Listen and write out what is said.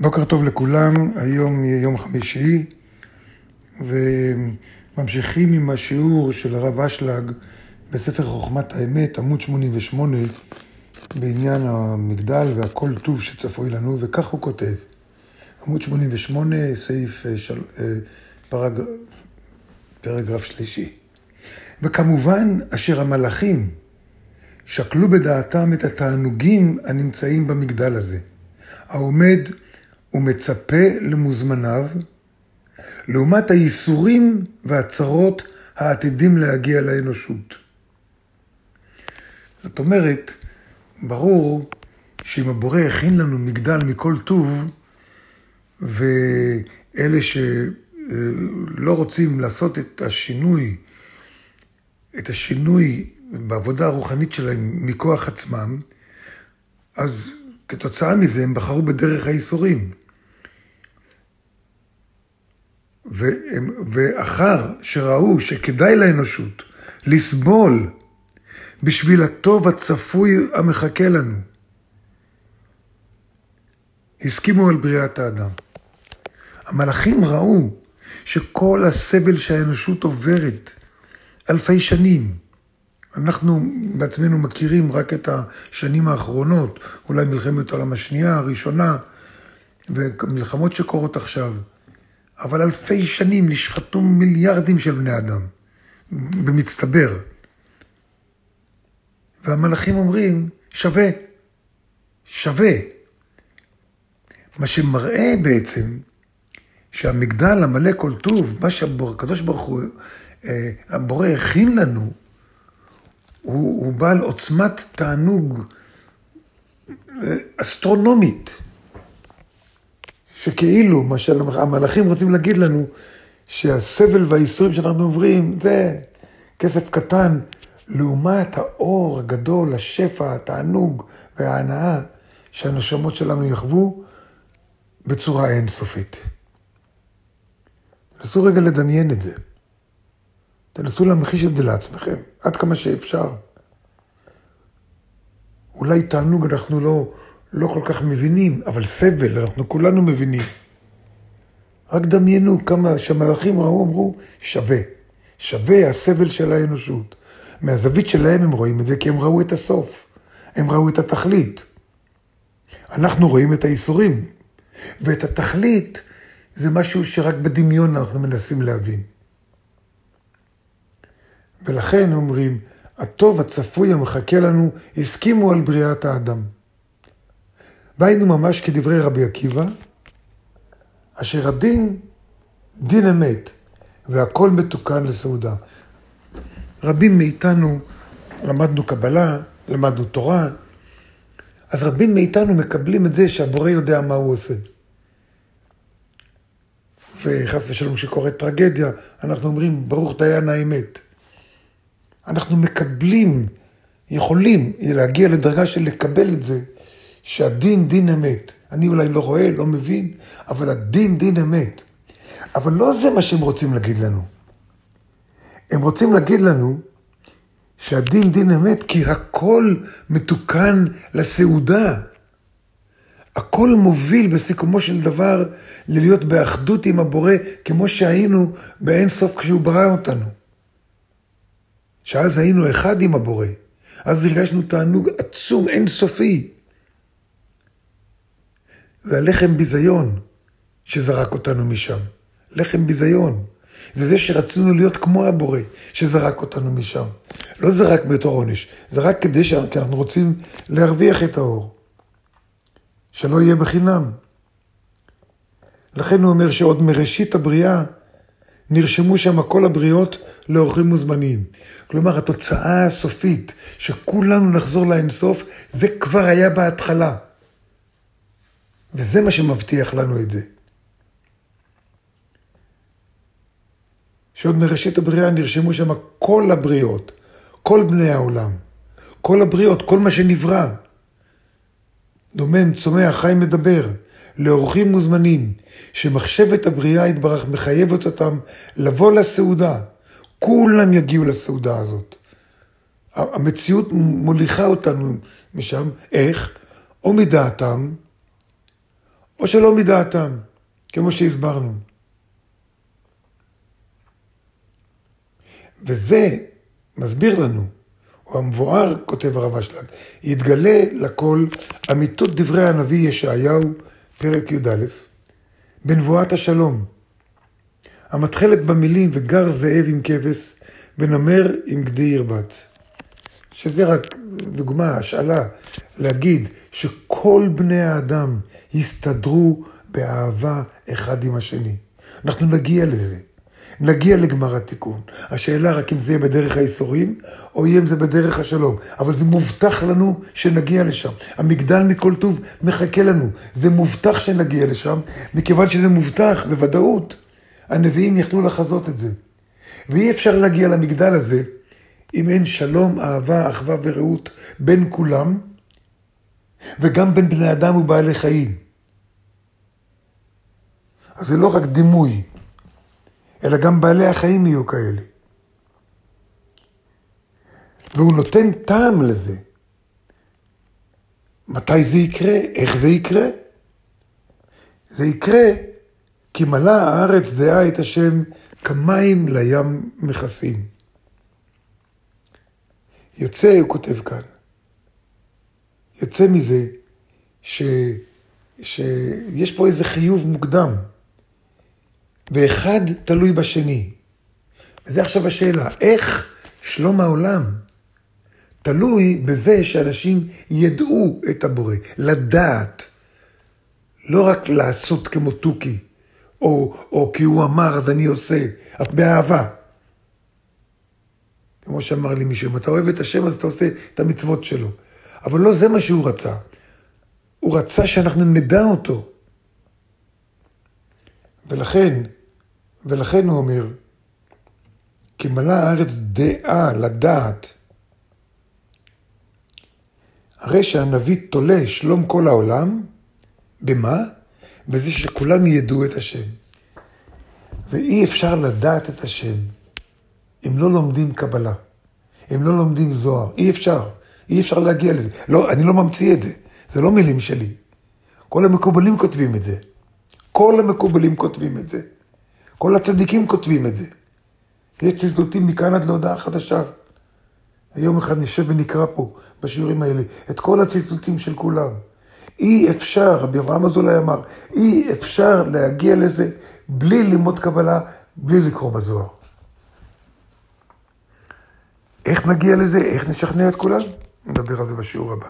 בוקר טוב לכולם, היום יום חמישי וממשיכים עם השיעור של הרב אשלג בספר חוכמת האמת, עמוד 88, בעניין המגדל והכל טוב שצפוי לנו, וכך הוא כותב, עמוד 88, סעיף אה, של, אה, פרג... פרגרף שלישי. וכמובן, אשר המלאכים שקלו בדעתם את התענוגים הנמצאים במגדל הזה, העומד ומצפה למוזמניו, לעומת הייסורים והצרות העתידים להגיע לאנושות. זאת אומרת, ברור שאם הבורא הכין לנו מגדל מכל טוב, ואלה שלא רוצים לעשות את השינוי, את השינוי בעבודה הרוחנית שלהם מכוח עצמם, אז כתוצאה מזה הם בחרו בדרך הייסורים. והם, ואחר שראו שכדאי לאנושות לסבול בשביל הטוב הצפוי המחכה לנו, הסכימו על בריאת האדם. המלאכים ראו שכל הסבל שהאנושות עוברת אלפי שנים, אנחנו בעצמנו מכירים רק את השנים האחרונות, אולי מלחמת העולם השנייה, הראשונה, ומלחמות שקורות עכשיו. אבל אלפי שנים נשחטו מיליארדים של בני אדם, במצטבר. והמלאכים אומרים, שווה, שווה. מה שמראה בעצם שהמגדל המלא כל טוב, מה שהקדוש ברוך הוא, אה, הבורא הכין לנו, הוא, הוא בעל עוצמת תענוג אה, אסטרונומית. שכאילו, מה שהמלאכים רוצים להגיד לנו, שהסבל והייסורים שאנחנו עוברים, זה כסף קטן, לעומת האור הגדול, השפע, התענוג וההנאה שהנשמות שלנו יחוו בצורה אינסופית. תנסו רגע לדמיין את זה. תנסו להמחיש את זה לעצמכם, עד כמה שאפשר. אולי תענוג אנחנו לא, לא כל כך מבינים, אבל סבל, אנחנו כולנו מבינים. רק דמיינו כמה שהמלאכים ראו, אמרו, שווה. שווה הסבל של האנושות. מהזווית שלהם הם רואים את זה, כי הם ראו את הסוף. הם ראו את התכלית. אנחנו רואים את האיסורים. ואת התכלית זה משהו שרק בדמיון אנחנו מנסים להבין. ולכן אומרים, הטוב הצפוי המחכה לנו, הסכימו על בריאת האדם. והיינו ממש כדברי רבי עקיבא, אשר הדין דין אמת, והכל מתוקן לסעודה. רבים מאיתנו למדנו קבלה, למדנו תורה, אז רבים מאיתנו מקבלים את זה שהבורא יודע מה הוא עושה. וחס ושלום שקורית טרגדיה, אנחנו אומרים, ברוך דיין האמת. אנחנו מקבלים, יכולים להגיע לדרגה של לקבל את זה, שהדין דין אמת. אני אולי לא רואה, לא מבין, אבל הדין דין אמת. אבל לא זה מה שהם רוצים להגיד לנו. הם רוצים להגיד לנו שהדין דין אמת, כי הכל מתוקן לסעודה. הכל מוביל בסיכומו של דבר ללהיות באחדות עם הבורא, כמו שהיינו באין סוף כשהוא ברא אותנו. שאז היינו אחד עם הבורא. אז הרגשנו תענוג עצום, אינסופי. זה הלחם ביזיון שזרק אותנו משם. לחם ביזיון. זה זה שרצינו להיות כמו הבורא, שזרק אותנו משם. לא זרק בתור עונש, זה רק כדי שאנחנו רוצים להרוויח את האור. שלא יהיה בחינם. לכן הוא אומר שעוד מראשית הבריאה נרשמו שם כל הבריאות לאורחים מוזמנים. כלומר, התוצאה הסופית, שכולנו נחזור לאינסוף, זה כבר היה בהתחלה. וזה מה שמבטיח לנו את זה. שעוד מראשית הבריאה נרשמו שם כל הבריאות, כל בני העולם, כל הבריאות, כל מה שנברא. דומם, צומח, חי, מדבר, לאורחים מוזמנים, שמחשבת הבריאה יתברך מחייבת אותם לבוא לסעודה. כולם יגיעו לסעודה הזאת. המציאות מוליכה אותנו משם, איך? או מדעתם, או שלא מדעתם, כמו שהסברנו. וזה מסביר לנו, או המבואר, כותב הרב אשלג, יתגלה לכל אמיתות דברי הנביא ישעיהו, פרק י"א, בנבואת השלום. המתחלת במילים וגר זאב עם כבש, ונמר עם גדי ירבץ. שזה רק דוגמה, השאלה, להגיד שכל בני האדם יסתדרו באהבה אחד עם השני. אנחנו נגיע לזה. נגיע לגמר התיקון. השאלה רק אם זה יהיה בדרך האיסורים, או יהיה אם זה בדרך השלום. אבל זה מובטח לנו שנגיע לשם. המגדל מכל טוב מחכה לנו. זה מובטח שנגיע לשם, מכיוון שזה מובטח בוודאות. הנביאים יכלו לחזות את זה. ואי אפשר להגיע למגדל הזה אם אין שלום, אהבה, אחווה ורעות בין כולם, וגם בין בני אדם ובעלי חיים. אז זה לא רק דימוי, אלא גם בעלי החיים יהיו כאלה. והוא נותן טעם לזה. מתי זה יקרה? איך זה יקרה? זה יקרה כי מלאה הארץ דעה את השם כמים לים מכסים. יוצא, הוא כותב כאן, יוצא מזה ש, שיש פה איזה חיוב מוקדם, ואחד תלוי בשני. וזה עכשיו השאלה, איך שלום העולם תלוי בזה שאנשים ידעו את הבורא, לדעת, לא רק לעשות כמו תוכי, או, או כי הוא אמר אז אני עושה, באהבה. כמו שאמר לי מישהו, אם אתה אוהב את השם אז אתה עושה את המצוות שלו. אבל לא זה מה שהוא רצה. הוא רצה שאנחנו נדע אותו. ולכן, ולכן הוא אומר, כי מלאה הארץ דעה, לדעת. הרי שהנביא תולה שלום כל העולם, במה? בזה שכולם ידעו את השם. ואי אפשר לדעת את השם אם לא לומדים קבלה, אם לא לומדים זוהר, אי אפשר, אי אפשר להגיע לזה. לא, אני לא ממציא את זה, זה לא מילים שלי. כל המקובלים כותבים את זה. כל המקובלים כותבים את זה. כל הצדיקים כותבים את זה. יש ציטוטים מכאן עד להודעה חדשה. יום אחד נשב ונקרא פה, בשיעורים האלה, את כל הציטוטים של כולם. אי אפשר, רבי אברהם אזולאי אמר, אי אפשר להגיע לזה בלי ללמוד קבלה, בלי לקרוא בזוהר. איך נגיע לזה? איך נשכנע את כולם? נדבר על זה בשיעור הבא.